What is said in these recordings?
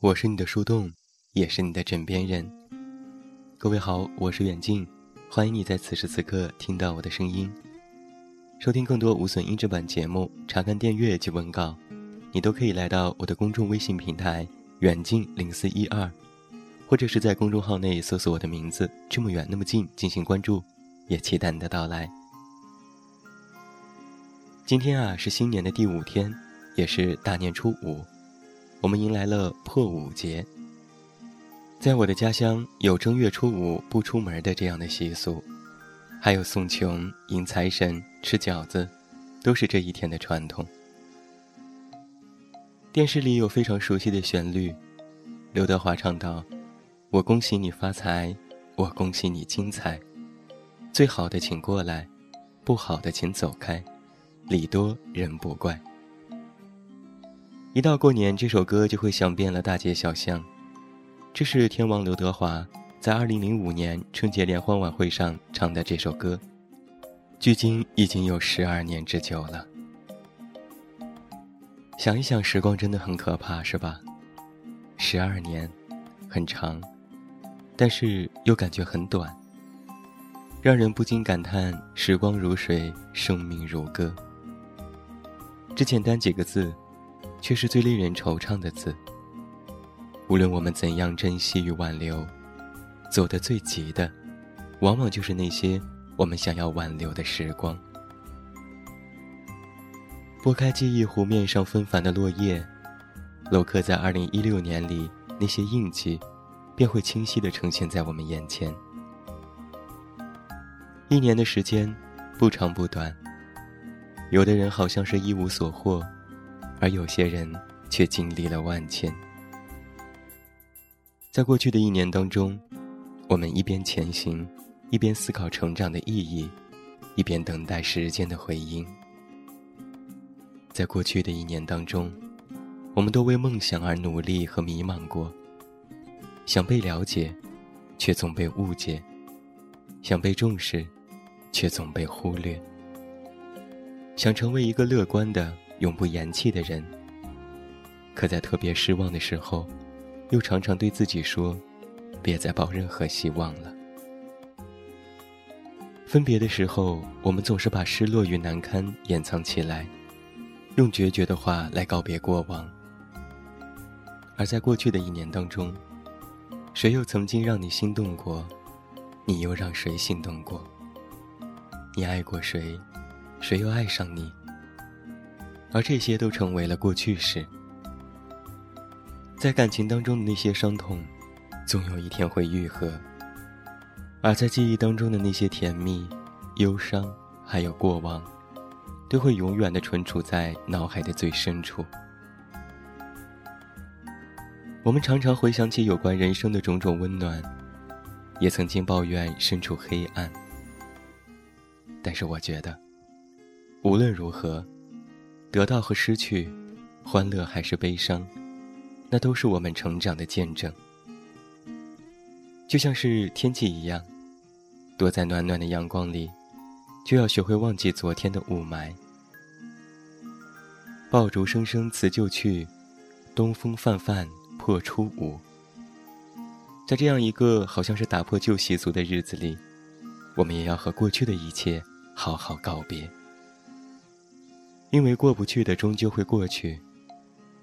我是你的树洞，也是你的枕边人。各位好，我是远近，欢迎你在此时此刻听到我的声音。收听更多无损音质版节目，查看电阅及文稿，你都可以来到我的公众微信平台“远近零四一二”，或者是在公众号内搜索我的名字“这么远那么近”进行关注，也期待你的到来。今天啊，是新年的第五天，也是大年初五。我们迎来了破五节。在我的家乡，有正月初五不出门的这样的习俗，还有送穷、迎财神、吃饺子，都是这一天的传统。电视里有非常熟悉的旋律，刘德华唱道：“我恭喜你发财，我恭喜你精彩，最好的请过来，不好的请走开，礼多人不怪。”一到过年，这首歌就会响遍了大街小巷。这是天王刘德华在2005年春节联欢晚会上唱的这首歌，距今已经有十二年之久了。想一想，时光真的很可怕，是吧？十二年，很长，但是又感觉很短，让人不禁感叹：时光如水，生命如歌。这简单几个字。却是最令人惆怅的字。无论我们怎样珍惜与挽留，走得最急的，往往就是那些我们想要挽留的时光。拨开记忆湖面上纷繁的落叶，镂刻在二零一六年里那些印记，便会清晰地呈现在我们眼前。一年的时间，不长不短。有的人好像是一无所获。而有些人却经历了万千。在过去的一年当中，我们一边前行，一边思考成长的意义，一边等待时间的回应。在过去的一年当中，我们都为梦想而努力和迷茫过，想被了解，却总被误解；想被重视，却总被忽略；想成为一个乐观的。永不言弃的人，可在特别失望的时候，又常常对自己说：“别再抱任何希望了。”分别的时候，我们总是把失落与难堪掩藏起来，用决绝的话来告别过往。而在过去的一年当中，谁又曾经让你心动过？你又让谁心动过？你爱过谁？谁又爱上你？而这些都成为了过去式。在感情当中的那些伤痛，总有一天会愈合；而在记忆当中的那些甜蜜、忧伤，还有过往，都会永远的存储在脑海的最深处。我们常常回想起有关人生的种种温暖，也曾经抱怨身处黑暗。但是我觉得，无论如何。得到和失去，欢乐还是悲伤，那都是我们成长的见证。就像是天气一样，躲在暖暖的阳光里，就要学会忘记昨天的雾霾。爆竹声声辞旧去，东风泛泛破初五。在这样一个好像是打破旧习俗的日子里，我们也要和过去的一切好好告别。因为过不去的终究会过去，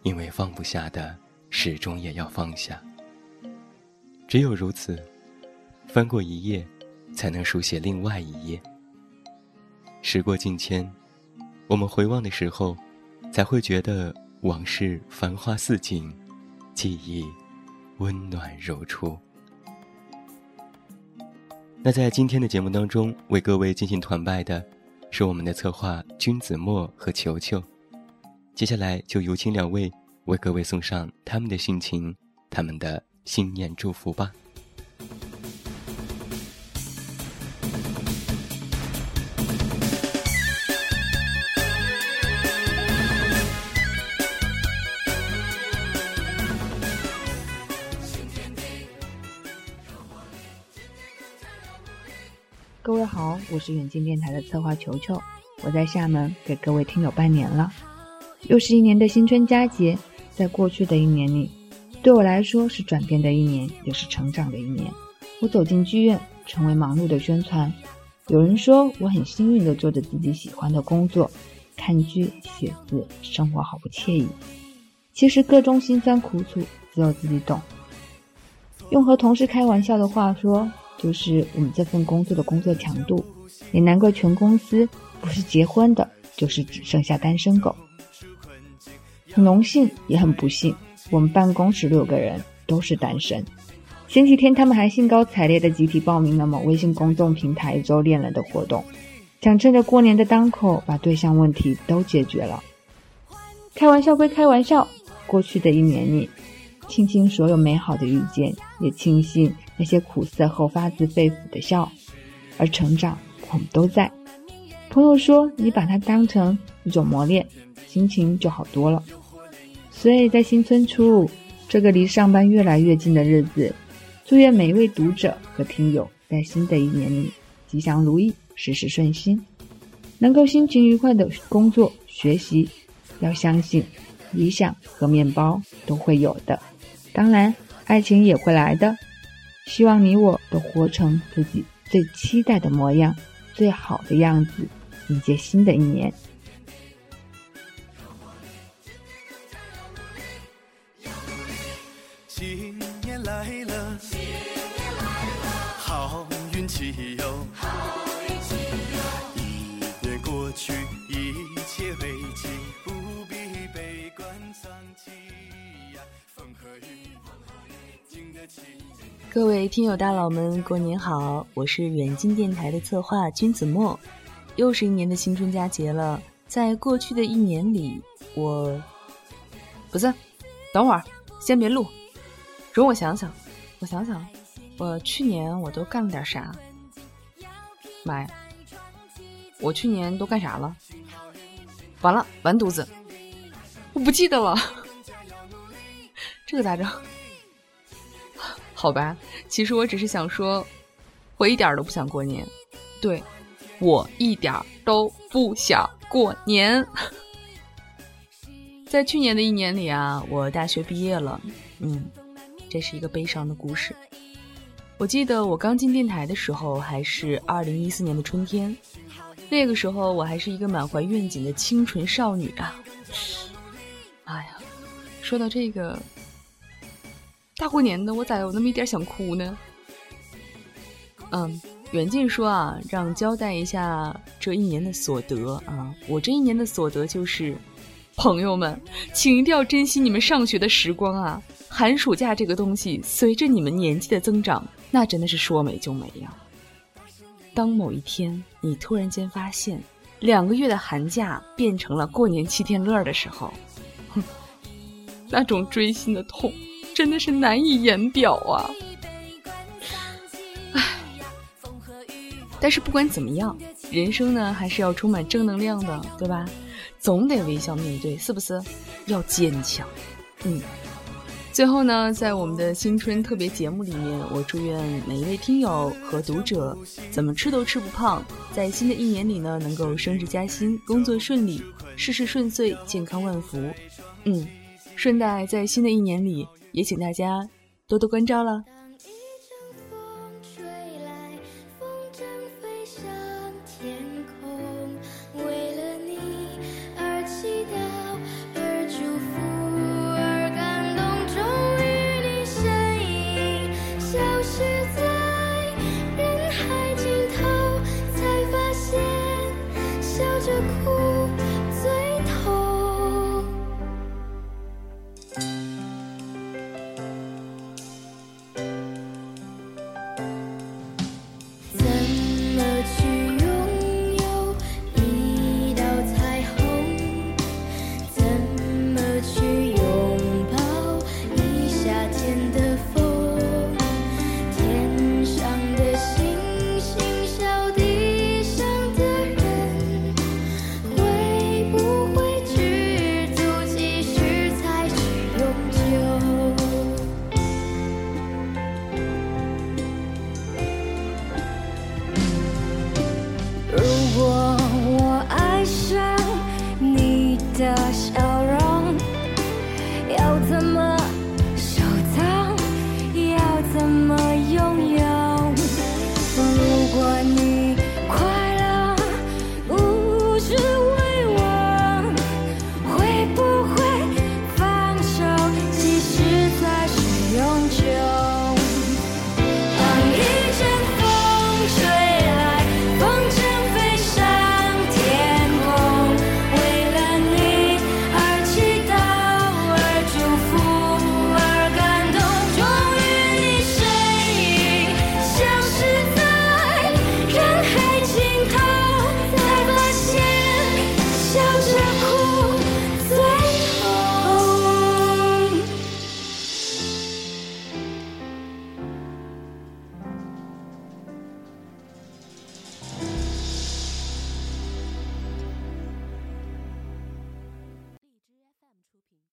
因为放不下的始终也要放下。只有如此，翻过一页，才能书写另外一页。时过境迁，我们回望的时候，才会觉得往事繁花似锦，记忆温暖如初。那在今天的节目当中，为各位进行团拜的。是我们的策划君子墨和球球，接下来就有请两位为各位送上他们的心情、他们的新年祝福吧。各位好，我是远近电台的策划球球，我在厦门给各位听友拜年了。又是一年的新春佳节，在过去的一年里，对我来说是转变的一年，也是成长的一年。我走进剧院，成为忙碌的宣传。有人说我很幸运的做着自己喜欢的工作，看剧、写字，生活好不惬意。其实各种辛酸苦楚，只有自己懂。用和同事开玩笑的话说，就是我们这份工作的工作强度，也难怪全公司不是结婚的，就是只剩下单身狗。很荣幸，也很不幸，我们办公室六个人都是单身。前几天他们还兴高采烈的集体报名了某微信公众平台一周恋人的活动，想趁着过年的当口把对象问题都解决了。开玩笑归开玩笑，过去的一年里。庆幸所有美好的遇见，也庆幸那些苦涩后发自肺腑的笑。而成长，我们都在。朋友说：“你把它当成一种磨练，心情就好多了。”所以在新春初五这个离上班越来越近的日子，祝愿每一位读者和听友在新的一年里吉祥如意，事事顺心，能够心情愉快的工作学习。要相信，理想和面包都会有的。当然，爱情也会来的。希望你我都活成自己最期待的模样，最好的样子，迎接新的一年。新年来了，新年来了，好运气哟，各位听友大佬们，过年好！我是远近电台的策划君子墨，又是一年的新春佳节了。在过去的一年里，我不是，等会儿先别录，容我想想，我想想，我去年我都干了点啥？妈呀，我去年都干啥了？完了，完犊子，我不记得了，这个咋整？好吧，其实我只是想说，我一点都不想过年。对，我一点都不想过年。在去年的一年里啊，我大学毕业了。嗯，这是一个悲伤的故事。我记得我刚进电台的时候，还是二零一四年的春天。那个时候，我还是一个满怀愿景的清纯少女啊。哎呀，说到这个。大过年的，我咋有那么一点想哭呢？嗯，远近说啊，让交代一下这一年的所得啊。我这一年的所得就是，朋友们，请一定要珍惜你们上学的时光啊！寒暑假这个东西，随着你们年纪的增长，那真的是说没就没呀。当某一天你突然间发现，两个月的寒假变成了过年七天乐的时候，哼，那种锥心的痛。真的是难以言表啊！唉，但是不管怎么样，人生呢还是要充满正能量的，对吧？总得微笑面对，是不是？要坚强。嗯。最后呢，在我们的新春特别节目里面，我祝愿每一位听友和读者怎么吃都吃不胖，在新的一年里呢，能够升职加薪，工作顺利，事事顺遂，健康万福。嗯，顺带在新的一年里。也请大家多多关照了。的小